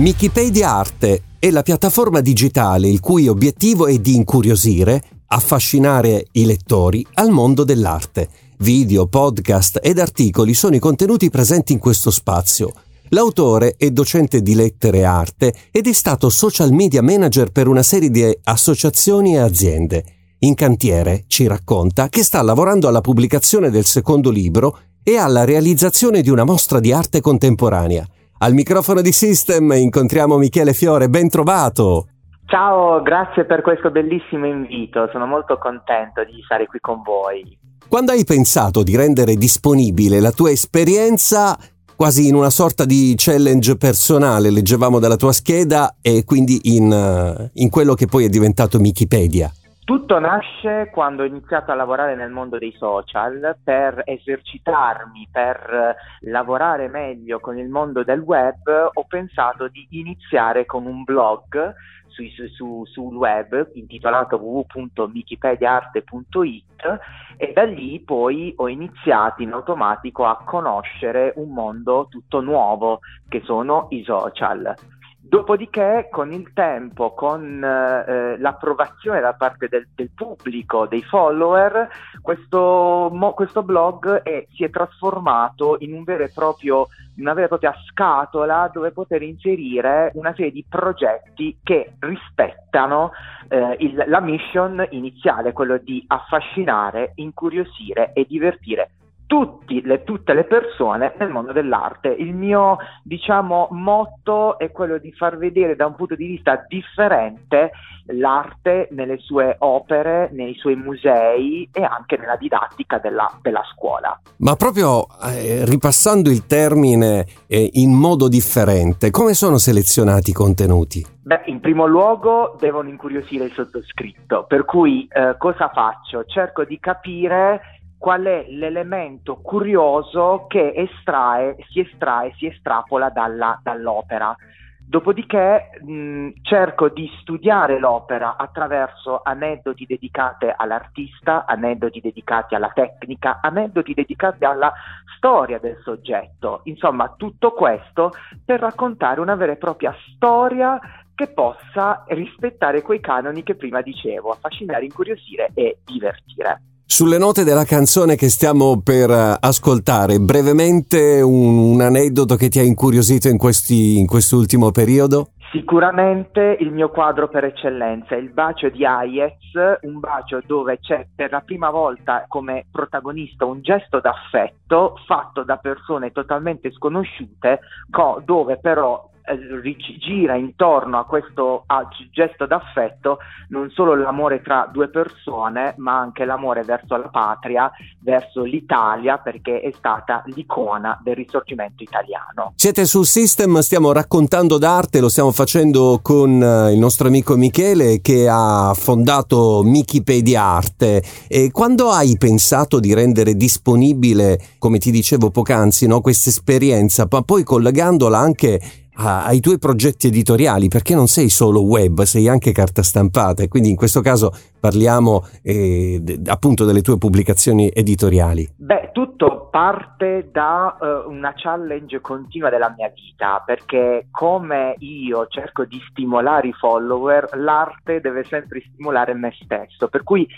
Wikipedia Arte è la piattaforma digitale il cui obiettivo è di incuriosire, affascinare i lettori al mondo dell'arte. Video, podcast ed articoli sono i contenuti presenti in questo spazio. L'autore è docente di lettere e arte ed è stato social media manager per una serie di associazioni e aziende. In cantiere ci racconta che sta lavorando alla pubblicazione del secondo libro e alla realizzazione di una mostra di arte contemporanea. Al microfono di System incontriamo Michele Fiore, ben trovato! Ciao, grazie per questo bellissimo invito, sono molto contento di stare qui con voi. Quando hai pensato di rendere disponibile la tua esperienza quasi in una sorta di challenge personale, leggevamo dalla tua scheda e quindi in, in quello che poi è diventato Wikipedia? Tutto nasce quando ho iniziato a lavorare nel mondo dei social per esercitarmi, per lavorare meglio con il mondo del web, ho pensato di iniziare con un blog su, su, sul web intitolato www.wikipediaarte.it e da lì poi ho iniziato in automatico a conoscere un mondo tutto nuovo che sono i social. Dopodiché, con il tempo, con eh, l'approvazione da parte del, del, pubblico, dei follower, questo, mo, questo blog è, si è trasformato in un proprio, una vera e propria scatola dove poter inserire una serie di progetti che rispettano eh, il, la mission iniziale, quello di affascinare, incuriosire e divertire le, tutte le persone nel mondo dell'arte. Il mio, diciamo, motto è quello di far vedere da un punto di vista differente l'arte nelle sue opere, nei suoi musei e anche nella didattica della, della scuola. Ma proprio eh, ripassando il termine eh, in modo differente, come sono selezionati i contenuti? Beh, in primo luogo devono incuriosire il sottoscritto, per cui eh, cosa faccio? Cerco di capire qual è l'elemento curioso che estrae, si estrae, si estrapola dalla, dall'opera. Dopodiché mh, cerco di studiare l'opera attraverso aneddoti dedicati all'artista, aneddoti dedicati alla tecnica, aneddoti dedicati alla storia del soggetto. Insomma, tutto questo per raccontare una vera e propria storia che possa rispettare quei canoni che prima dicevo, affascinare, incuriosire e divertire. Sulle note della canzone che stiamo per eh, ascoltare, brevemente un, un aneddoto che ti ha incuriosito in, questi, in quest'ultimo periodo? Sicuramente il mio quadro per eccellenza, il bacio di Hayez, un bacio dove c'è per la prima volta come protagonista un gesto d'affetto fatto da persone totalmente sconosciute, co- dove però gira intorno a questo a gesto d'affetto non solo l'amore tra due persone, ma anche l'amore verso la patria, verso l'Italia, perché è stata l'icona del risorgimento italiano. Siete sul System, stiamo raccontando d'arte, lo stiamo facendo con eh, il nostro amico Michele che ha fondato Wikipedia Arte. E quando hai pensato di rendere disponibile, come ti dicevo poc'anzi, no, questa esperienza, ma poi collegandola anche ai tuoi progetti editoriali, perché non sei solo web, sei anche carta stampata e quindi in questo caso parliamo eh, appunto delle tue pubblicazioni editoriali. Beh, tutto parte da uh, una challenge continua della mia vita, perché come io cerco di stimolare i follower, l'arte deve sempre stimolare me stesso, per cui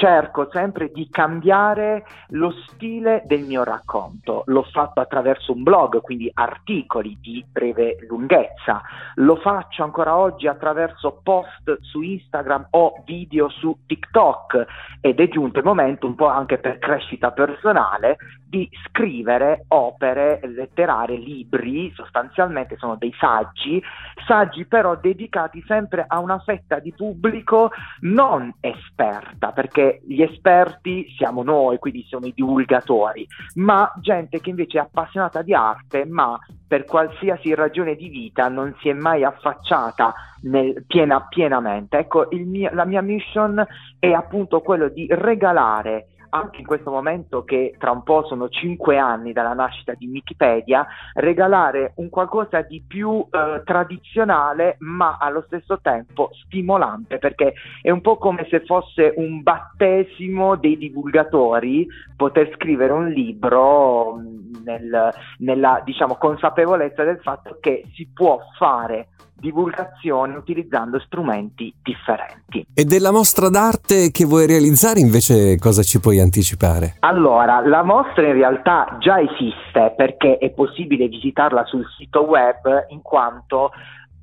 cerco sempre di cambiare lo stile del mio racconto. L'ho fatto attraverso un blog, quindi articoli di breve lunghezza. Lo faccio ancora oggi attraverso post su Instagram o video su TikTok ed è giunto il momento un po' anche per crescita personale di scrivere opere letterarie, libri, sostanzialmente sono dei saggi, saggi però dedicati sempre a una fetta di pubblico non esperta, perché gli esperti siamo noi, quindi sono i divulgatori, ma gente che invece è appassionata di arte, ma per qualsiasi ragione di vita non si è mai affacciata nel, piena, pienamente. Ecco, mio, la mia mission è appunto quello di regalare anche in questo momento che tra un po' sono cinque anni dalla nascita di Wikipedia, regalare un qualcosa di più eh, tradizionale ma allo stesso tempo stimolante perché è un po' come se fosse un battesimo dei divulgatori poter scrivere un libro mm, nel, nella diciamo, consapevolezza del fatto che si può fare divulgazione utilizzando strumenti differenti. E della mostra d'arte che vuoi realizzare invece cosa ci puoi anticipare? Allora, la mostra in realtà già esiste perché è possibile visitarla sul sito web in quanto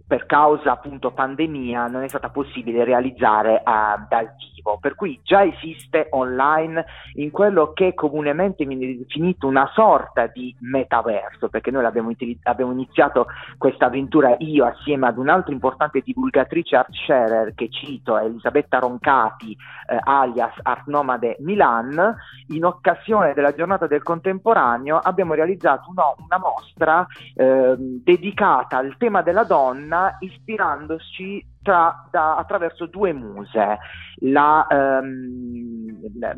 per causa appunto pandemia non è stata possibile realizzare uh, dal vivo, per cui già esiste online in quello che comunemente viene definito una sorta di metaverso, perché noi abbiamo, abbiamo iniziato questa avventura io assieme ad un'altra importante divulgatrice art sharer che cito, Elisabetta Roncati, eh, alias Art Nomade Milan, in occasione della giornata del contemporaneo abbiamo realizzato una, una mostra eh, dedicata al tema della donna Ispirandoci tra, da, attraverso due muse, la, um, la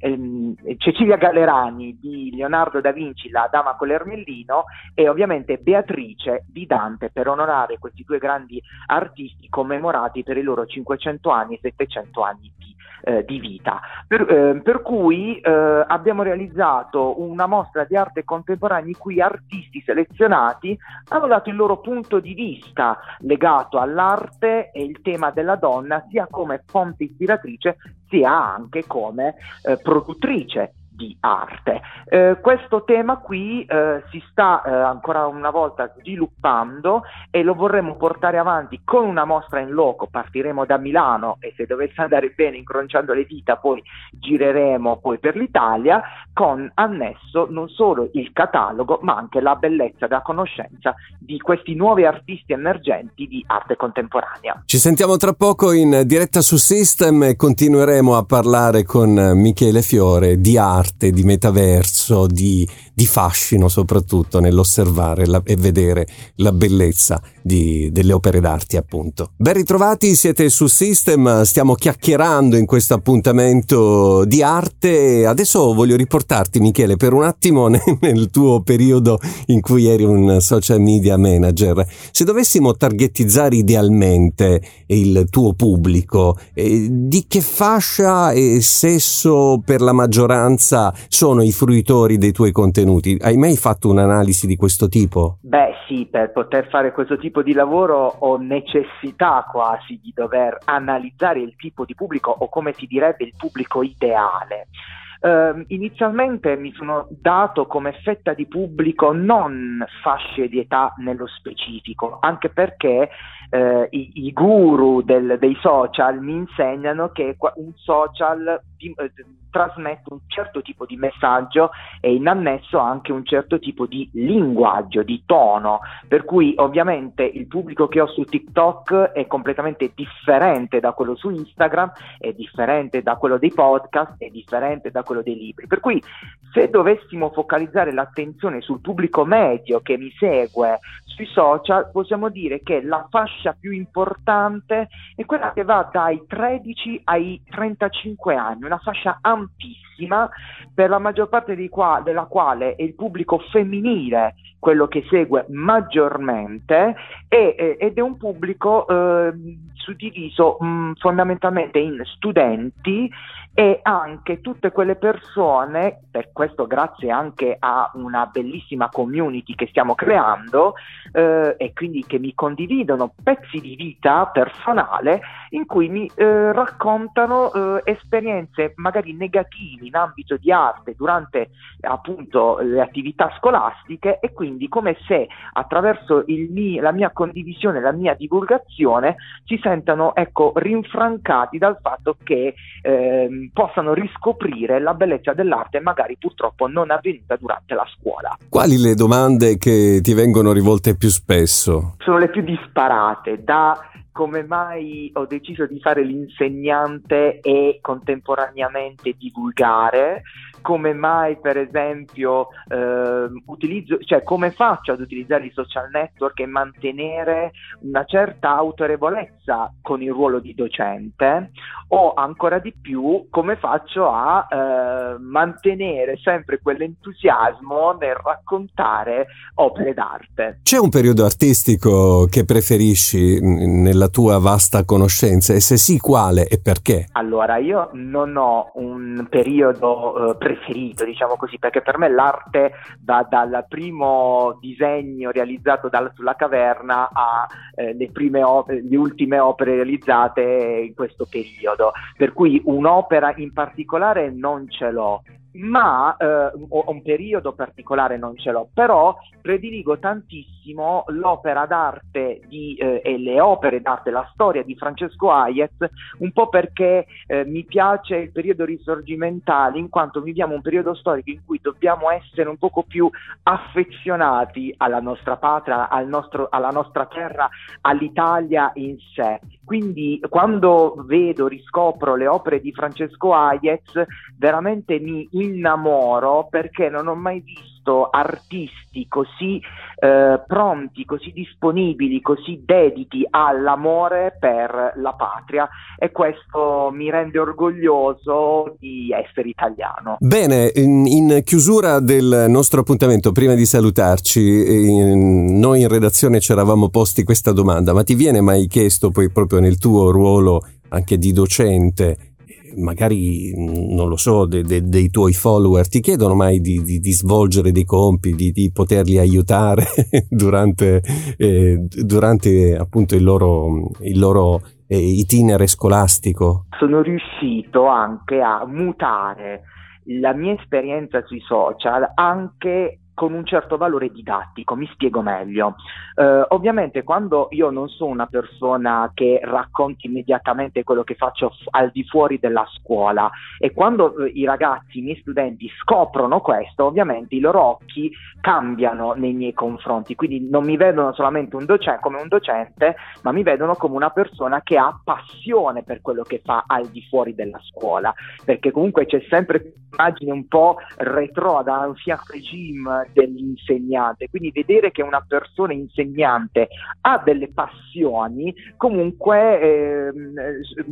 um, Cecilia Gallerani di Leonardo da Vinci, la Dama con l'Ermellino, e ovviamente Beatrice di Dante per onorare questi due grandi artisti commemorati per i loro 500 anni e 700 anni di eh, di vita. Per, eh, per cui eh, abbiamo realizzato una mostra di arte contemporanea in cui artisti selezionati hanno dato il loro punto di vista legato all'arte il tema della donna sia come fonte ispiratrice sia anche come eh, produttrice di arte. Eh, questo tema qui eh, si sta eh, ancora una volta sviluppando e lo vorremmo portare avanti con una mostra in loco, partiremo da Milano e se dovesse andare bene incrociando le dita poi gireremo poi per l'Italia con annesso non solo il catalogo ma anche la bellezza della conoscenza di questi nuovi artisti emergenti di arte contemporanea. Ci sentiamo tra poco in diretta su System e continueremo a parlare con Michele Fiore di arte arte, di metaverso, di, di fascino soprattutto nell'osservare la, e vedere la bellezza di, delle opere d'arte appunto. Ben ritrovati, siete su System, stiamo chiacchierando in questo appuntamento di arte. Adesso voglio riportarti Michele per un attimo nel tuo periodo in cui eri un social media manager. Se dovessimo targetizzare idealmente il tuo pubblico, eh, di che fascia e sesso per la maggioranza sono i fruitori dei tuoi contenuti? Hai mai fatto un'analisi di questo tipo? Beh sì, per poter fare questo tipo tipo di lavoro ho necessità quasi di dover analizzare il tipo di pubblico o come si direbbe il pubblico ideale. Uh, inizialmente mi sono dato come fetta di pubblico non fasce di età nello specifico, anche perché uh, i, i, guru del, dei social mi insegnano che un social di, uh, trasmette un certo tipo di messaggio e in annesso anche un certo tipo di linguaggio, di tono, per cui ovviamente il pubblico che ho su TikTok è completamente differente da quello su Instagram, è differente da quello dei podcast, è differente da quello dei libri. Per cui se dovessimo focalizzare l'attenzione sul pubblico medio che mi segue sui social, possiamo dire che la fascia più importante è quella che va dai 13 ai 35 anni, una fascia ampissima, per la maggior parte qua, della quale è il pubblico femminile quello che segue maggiormente e, ed è un pubblico eh, suddiviso mh, fondamentalmente in studenti e anche tutte quelle persone, per questo grazie anche a una bellissima community che stiamo creando eh, e quindi che mi condividono pezzi di vita personale in cui mi eh, raccontano eh, esperienze magari negative in ambito di arte durante appunto le attività scolastiche e quindi come se attraverso mio, la mia condivisione, la mia divulgazione si sentano ecco rinfrancati dal fatto che ehm, possano riscoprire la bellezza dell'arte magari purtroppo non avvenuta durante la scuola. Quali le domande che ti vengono rivolte più spesso? Sono le più disparate, da come mai ho deciso di fare l'insegnante e contemporaneamente divulgare, come mai per esempio eh, utilizzo, cioè come faccio ad utilizzare i social network e mantenere una certa autorevolezza con il ruolo di docente o ancora di più come faccio a eh, mantenere sempre quell'entusiasmo nel raccontare opere d'arte. C'è un periodo artistico che preferisci nella tua vasta conoscenza e se sì quale e perché? Allora io non ho un periodo eh, preferito, diciamo così, perché per me l'arte va dal primo disegno realizzato dal, sulla caverna alle eh, le ultime opere realizzate in questo periodo. Per cui un'opera in particolare non ce l'ho ma eh, un periodo particolare non ce l'ho, però prediligo tantissimo l'opera d'arte di, eh, e le opere d'arte, la storia di Francesco Hayez, un po' perché eh, mi piace il periodo risorgimentale, in quanto viviamo un periodo storico in cui dobbiamo essere un poco più affezionati alla nostra patria, al nostro, alla nostra terra, all'Italia in sé. Quindi quando vedo, riscopro le opere di Francesco Hayez, veramente mi innamoro perché non ho mai visto artisti così eh, pronti, così disponibili, così dediti all'amore per la patria e questo mi rende orgoglioso di essere italiano. Bene, in, in chiusura del nostro appuntamento, prima di salutarci, in, noi in redazione ci eravamo posti questa domanda, ma ti viene mai chiesto poi proprio nel tuo ruolo anche di docente magari, non lo so, de, de, dei tuoi follower ti chiedono mai di, di, di svolgere dei compiti, di, poterli aiutare durante, eh, durante appunto il loro, il loro eh, itinere scolastico? Sono riuscito anche a mutare la mia esperienza sui social anche con un certo valore didattico, mi spiego meglio. Eh, ovviamente quando io non sono una persona che racconti immediatamente quello che faccio f- al di fuori della scuola e quando eh, i ragazzi, i miei studenti scoprono questo, ovviamente i loro occhi cambiano nei miei confronti, quindi non mi vedono solamente un docente, come un docente, ma mi vedono come una persona che ha passione per quello che fa al di fuori della scuola, perché comunque c'è sempre un'immagine un po' retro da ancien dell'insegnante, quindi vedere che una persona insegnante ha delle passioni comunque eh,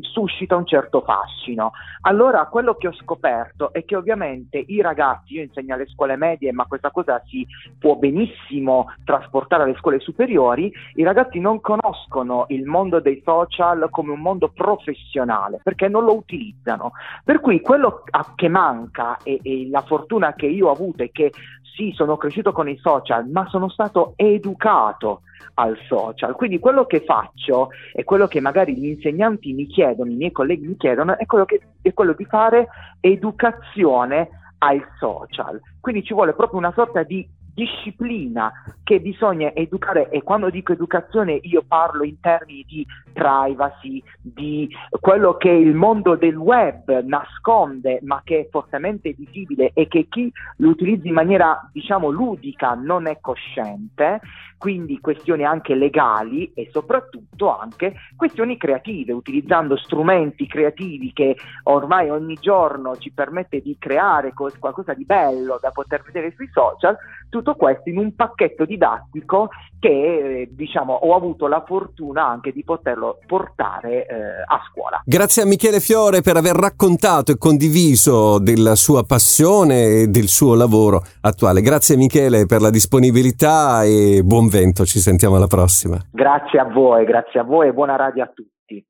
suscita un certo fascino. Allora quello che ho scoperto è che ovviamente i ragazzi, io insegno alle scuole medie, ma questa cosa si può benissimo trasportare alle scuole superiori, i ragazzi non conoscono il mondo dei social come un mondo professionale perché non lo utilizzano. Per cui quello che manca e, e la fortuna che io ho avuto è che sì, sono cresciuto con i social, ma sono stato educato al social. Quindi quello che faccio e quello che magari gli insegnanti mi chiedono, i miei colleghi mi chiedono, è quello, che, è quello di fare educazione ai social. Quindi ci vuole proprio una sorta di disciplina che bisogna educare e quando dico educazione io parlo in termini di privacy, di quello che il mondo del web nasconde ma che è fortemente visibile e che chi lo utilizza in maniera diciamo ludica non è cosciente, quindi questioni anche legali e soprattutto anche questioni creative, utilizzando strumenti creativi che ormai ogni giorno ci permette di creare qualcosa di bello da poter vedere sui social, tutto questo in un pacchetto didattico che eh, diciamo ho avuto la fortuna anche di poterlo portare eh, a scuola. Grazie a Michele Fiore per aver raccontato e condiviso della sua passione e del suo lavoro attuale. Grazie Michele per la disponibilità e buon vento, ci sentiamo alla prossima. Grazie a voi, grazie a voi e buona radio a tutti.